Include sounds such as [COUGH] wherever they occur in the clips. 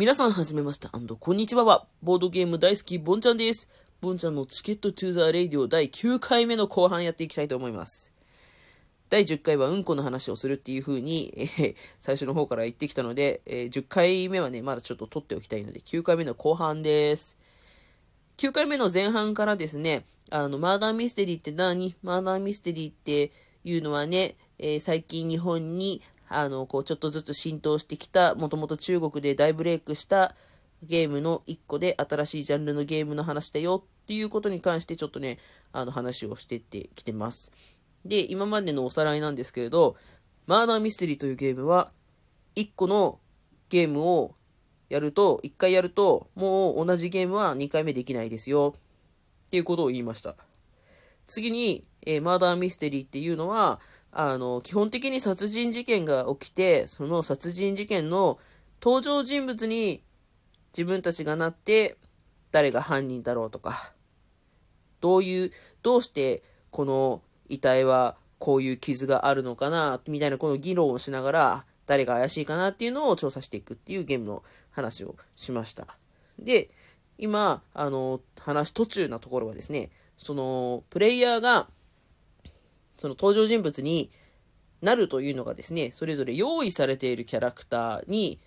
皆さんはじめまして、こんにちはは、ボードゲーム大好き、ボンちゃんです。ボンちゃんの Ticket to the Radio 第9回目の後半やっていきたいと思います。第10回はうんこの話をするっていう風に、えー最初の方から言ってきたので、えー10回目はね、まだちょっと撮っておきたいので、9回目の後半です。9回目の前半からですね、あの、マーダーミステリーって何？マーダーミステリーっていうのはね、えー最近日本に、あの、こう、ちょっとずつ浸透してきた、もともと中国で大ブレイクしたゲームの一個で、新しいジャンルのゲームの話だよっていうことに関して、ちょっとね、あの、話をしてってきてます。で、今までのおさらいなんですけれど、マーダーミステリーというゲームは、1個のゲームをやると、1回やると、もう同じゲームは2回目できないですよ。っていうことを言いました。次に、えーマーダーミステリーっていうのは、あの、基本的に殺人事件が起きて、その殺人事件の登場人物に自分たちがなって、誰が犯人だろうとか、どういう、どうしてこの遺体はこういう傷があるのかな、みたいなこの議論をしながら、誰が怪しいかなっていうのを調査していくっていうゲームの話をしました。で、今、あの、話途中なところはですね、その、プレイヤーが、その登場人物になるというのがですね、それぞれ用意されているキャラクターに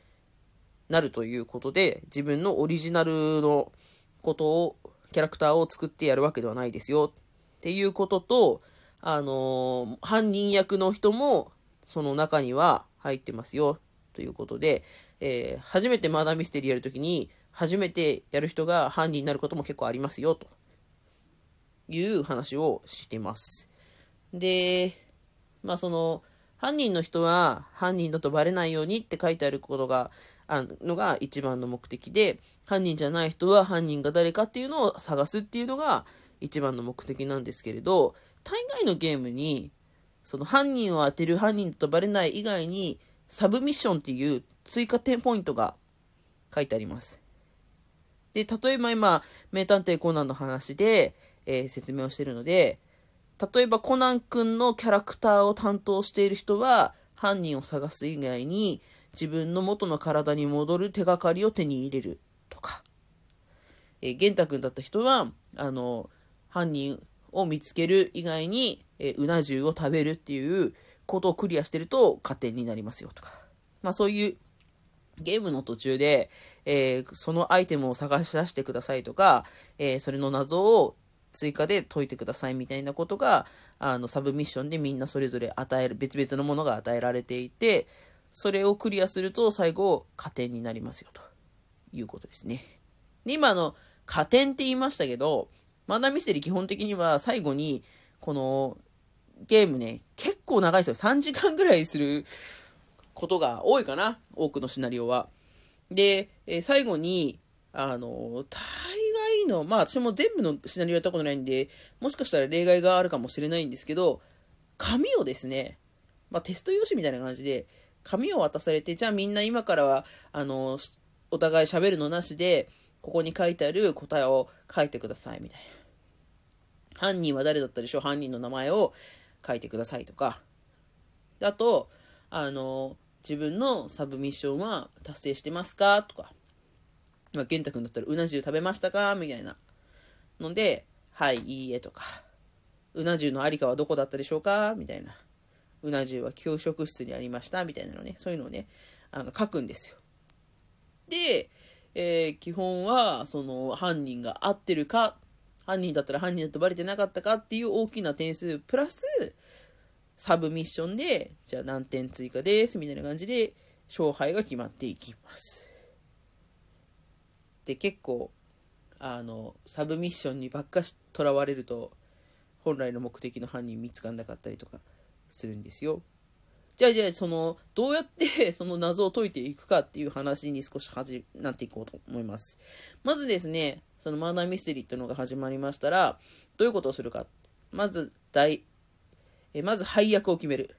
なるということで、自分のオリジナルのことを、キャラクターを作ってやるわけではないですよっていうことと、あのー犯人役の人もその中には入ってますよということで、えー初めてマーダーミステリーやるときに、初めてやる人が犯人になることも結構ありますよという話をしてます。で、まあその、犯人の人は犯人だとバレないようにって書いてあることが、あのが一番の目的で、犯人じゃない人は犯人が誰かっていうのを探すっていうのが一番の目的なんですけれど、大概のゲームに、その犯人を当てる犯人だとバレない以外に、サブミッションっていう追加点ポイントが書いてあります。で、例えば今、名探偵コナンの話で、えー説明をしてるので、例えばコナン君のキャラクターを担当している人は、犯人を探す以外に、自分の元の体に戻る手がかりを手に入れるとか、えー、玄太君だった人は、あの、犯人を見つける以外に、えーうな重を食べるっていうことをクリアしてると加点になりますよとか。まあそういうゲームの途中で、えーそのアイテムを探し出してくださいとか、えーそれの謎を追加で解いてくださいみたいなことが、あの、サブミッションでみんなそれぞれ与える、別々のものが与えられていて、それをクリアすると最後、加点になりますよ、ということですね。で、今あの、加点って言いましたけど、マナーミステリー基本的には最後に、この、ゲームね、結構長いですよ。3時間ぐらいすることが多いかな。多くのシナリオは。で、え最後に、あの、の、まあ私も全部のシナリオやったことないんで、もしかしたら例外があるかもしれないんですけど、紙をですね、まあテスト用紙みたいな感じで、紙を渡されて、じゃあみんな今からは、あの、お互い喋るのなしで、ここに書いてある答えを書いてください、みたいな。犯人は誰だったでしょう？犯人の名前を書いてくださいとか。あと、あの、自分のサブミッションは達成してますか？とか。まあ、玄太くんだったら、うな重食べましたか？みたいな。ので、はい、いいえとか。うな重のありかはどこだったでしょうか？みたいな。うな重は給食室にありました？みたいなのね。そういうのをね、あの、書くんですよ。で、えー基本は、その、犯人が合ってるか、犯人だったら犯人だとバレてなかったかっていう大きな点数、プラス、サブミッションで、じゃあ何点追加です、みたいな感じで、勝敗が決まっていきます。で、結構、あの、サブミッションにばっかしとらわれると、本来の目的の犯人見つかんなかったりとかするんですよ。じゃあじゃあ、その、どうやって [LAUGHS] その謎を解いていくかっていう話に少しはじ、なっていこうと思います。まずですね、そのマーダーミステリーっていうのが始まりましたら、どういうことをするか。まず、大、えまず配役を決める。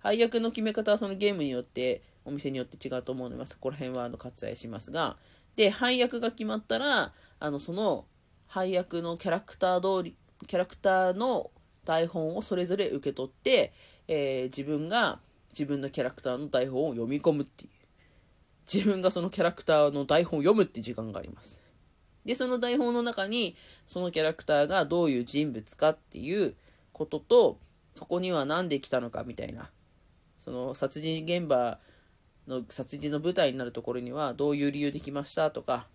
配役の決め方はそのゲームによって、お店によって違うと思うので、まあ、そこら辺はあの割愛しますが、で、配役が決まったら、あの、その配役のキャラクター通り、キャラクターの台本をそれぞれ受け取って、えー自分が自分のキャラクターの台本を読み込むっていう自分がそのキャラクターの台本を読むって時間があります。で、その台本の中に、そのキャラクターがどういう人物かっていうことと、そこには何で来たのかみたいな、その殺人現場の殺人の舞台になるところにはどういう理由で来ましたとか、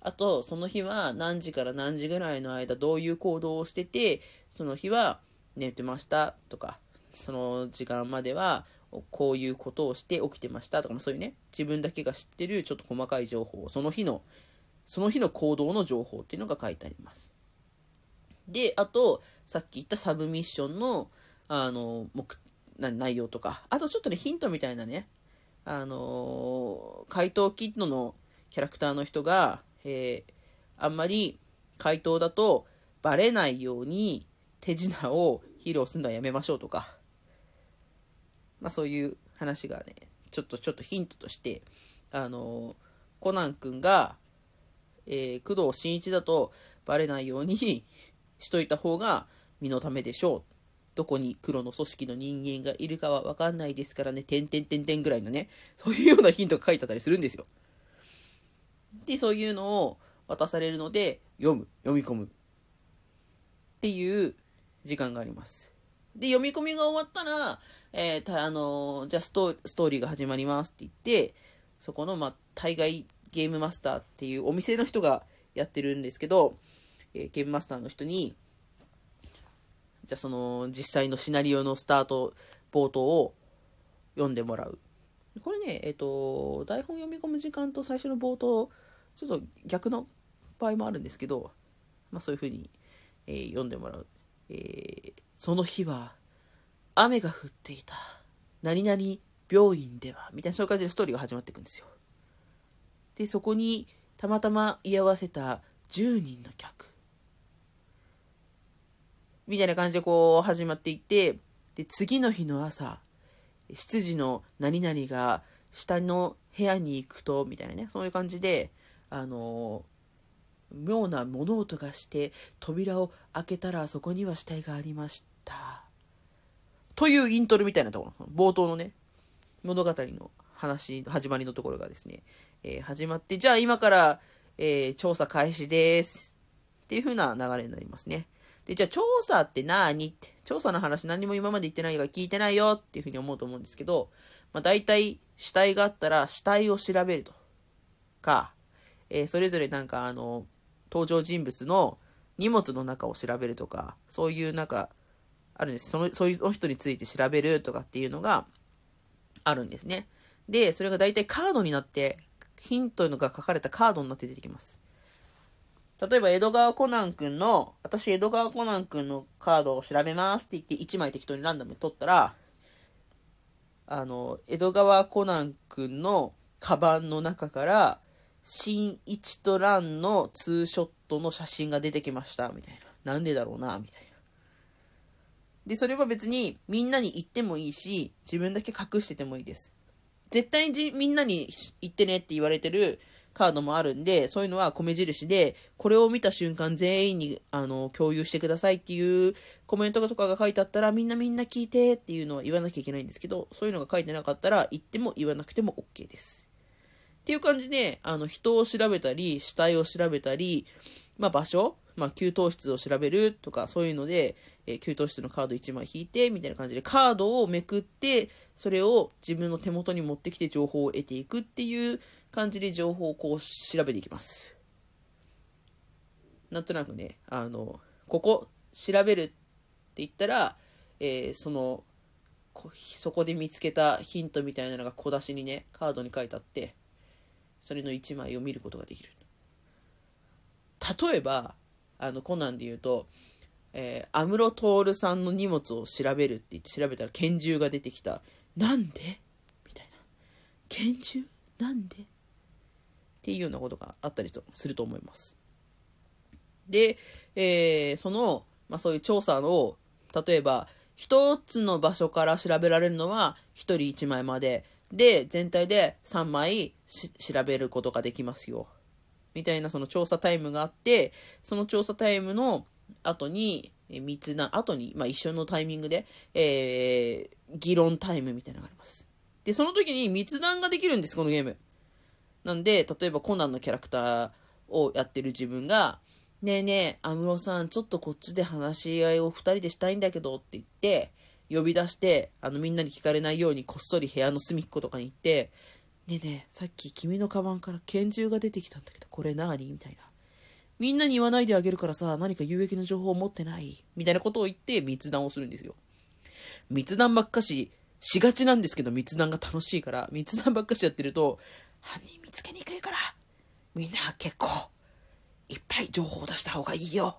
あと、その日は何時から何時ぐらいの間どういう行動をしてて、その日は寝てましたとか、その時間まではこういうことをして起きてましたとか、そういうね、自分だけが知ってるちょっと細かい情報、その日の、その日の行動の情報っていうのが書いてあります。で、あと、さっき言ったサブミッションの、あの、目、内容とか、あとちょっとね、ヒントみたいなね、あの回答キットのキャラクターの人が、えー、あんまり回答だとバレないように手品を披露するのはやめましょうとか、まあそういう話がね、ちょっとちょっとヒントとして、あのコナン君が、えー、工藤新一だとバレないようにしといた方が身のためでしょう。どこに黒の組織の人間がいるかはわかんないですからね、てんてんてんてんぐらいのね、そういうようなヒントが書いてあったりするんですよ。で、そういうのを渡されるので、読む、読み込む。っていう時間があります。で、読み込みが終わったら、えー、あのー、じゃあストーリーが始まりますって言って、そこの、まあ、対外ゲームマスターっていうお店の人がやってるんですけど、えー、ゲームマスターの人に、じゃあその実際のシナリオのスタート、冒頭を読んでもらう。これね、えっ、ー、と、台本読み込む時間と最初の冒頭、ちょっと逆の場合もあるんですけど、まあそういう風に、えー、読んでもらう。えー、その日は、雨が降っていた。何々病院では、みたいなそういう感じでストーリーが始まっていくんですよ。で、そこにたまたま居合わせた10人の客。みたいな感じでこう始まっていって、で、次の日の朝、執事の何々が下の部屋に行くと、みたいなね、そういう感じで、あの妙な物音がして扉を開けたらそこには死体がありました。というイントロみたいなところ、冒頭のね、物語の話、始まりのところがですね、えー、始まって、じゃあ今から、えー、調査開始です。っていう風な流れになりますね。で、じゃあ調査って何？って、調査の話何も今まで言ってないから聞いてないよっていう風に思うと思うんですけど、まあ大体死体があったら死体を調べるとか、えー、それぞれなんかあの、登場人物の荷物の中を調べるとか、そういうなんか、あるんです。その、そういう人について調べるとかっていうのがあるんですね。で、それが大体カードになって、ヒントが書かれたカードになって出てきます。例えば、江戸川コナン君の、私、江戸川コナン君のカードを調べますって言って、1枚適当にランダムに取ったら、あの、江戸川コナン君のカバンの中から、新一と蘭のツーショットの写真が出てきました、みたいな。なんでだろうな、みたいな。で、それは別にみんなに言ってもいいし、自分だけ隠しててもいいです。絶対にみんなに言ってねって言われてるカードもあるんで、そういうのは米印で、これを見た瞬間全員にあの共有してくださいっていうコメントとかが書いてあったら、みんなみんな聞いてっていうのは言わなきゃいけないんですけど、そういうのが書いてなかったら、言っても言わなくても OK です。っていう感じで、あの、人を調べたり、死体を調べたり、まあ、場所、まあ、給湯室を調べるとか、そういうので、えー、給湯室のカード1枚引いて、みたいな感じで、カードをめくって、それを自分の手元に持ってきて情報を得ていくっていう感じで情報をこう調べていきます。なんとなくね、あの、ここ調べるって言ったら、えー、その、そこで見つけたヒントみたいなのが小出しにね、カードに書いてあって、それの1枚を見ることができる。例えば、あの、コナンで言うと、えー、安室徹さんの荷物を調べるって言って調べたら拳銃が出てきた。なんで？みたいな。拳銃？なんで？っていうようなことがあったりとすると思います。で、えー、その、まあ、そういう調査の、例えば、一つの場所から調べられるのは一人一枚まで。で、全体で3枚調べることができますよ。みたいなその調査タイムがあって、その調査タイムの後に、3つな、後に、まあ一緒のタイミングで、えー、議論タイムみたいなのがあります。で、その時に密談ができるんです、このゲーム。なんで、例えばコナンのキャラクターをやってる自分が、ねえねえ、安室さん、ちょっとこっちで話し合いを2人でしたいんだけどって言って、呼び出して、あの、みんなに聞かれないようにこっそり部屋の隅っことかに行って、ねえねえ、さっき君のカバンから拳銃が出てきたんだけど、これ何？みたいな。みんなに言わないであげるからさ、何か有益な情報を持ってない？みたいなことを言って密談をするんですよ。密談ばっかし、しがちなんですけど密談が楽しいから、密談ばっかしやってると、犯人見つけにくいから、みんな結構、いっぱい情報を出した方がいいよ。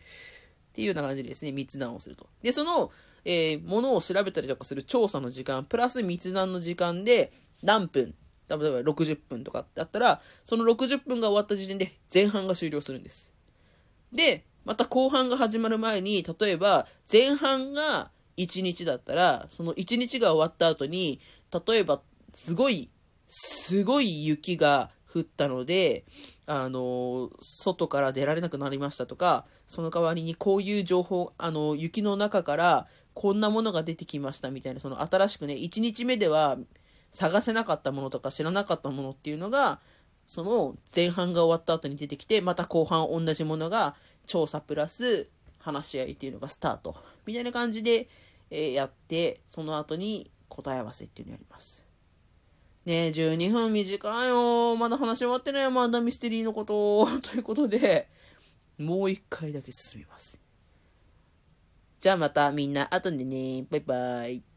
っていうような感じでですね、密談をすると。で、その、えー、ものを調べたりとかする調査の時間、プラス密談の時間で、何分、例えば60分とかだったら、その60分が終わった時点で前半が終了するんです。で、また後半が始まる前に、例えば前半が1日だったら、その1日が終わった後に、例えばすごい、すごい雪が降ったので、あの、外から出られなくなりましたとか、その代わりにこういう情報、あの、雪の中からこんなものが出てきましたみたいな、その新しくね、1日目では探せなかったものとか知らなかったものっていうのが、その前半が終わった後に出てきて、また後半同じものが調査プラス話し合いっていうのがスタート。みたいな感じで、えー、やって、その後に答え合わせっていうのをやります。ねえ、12分短いよ。まだ話終わってないよ、まだミステリーのこと。[LAUGHS] ということで、もう一回だけ進みます。じゃあまたみんな後でね。バイバイ。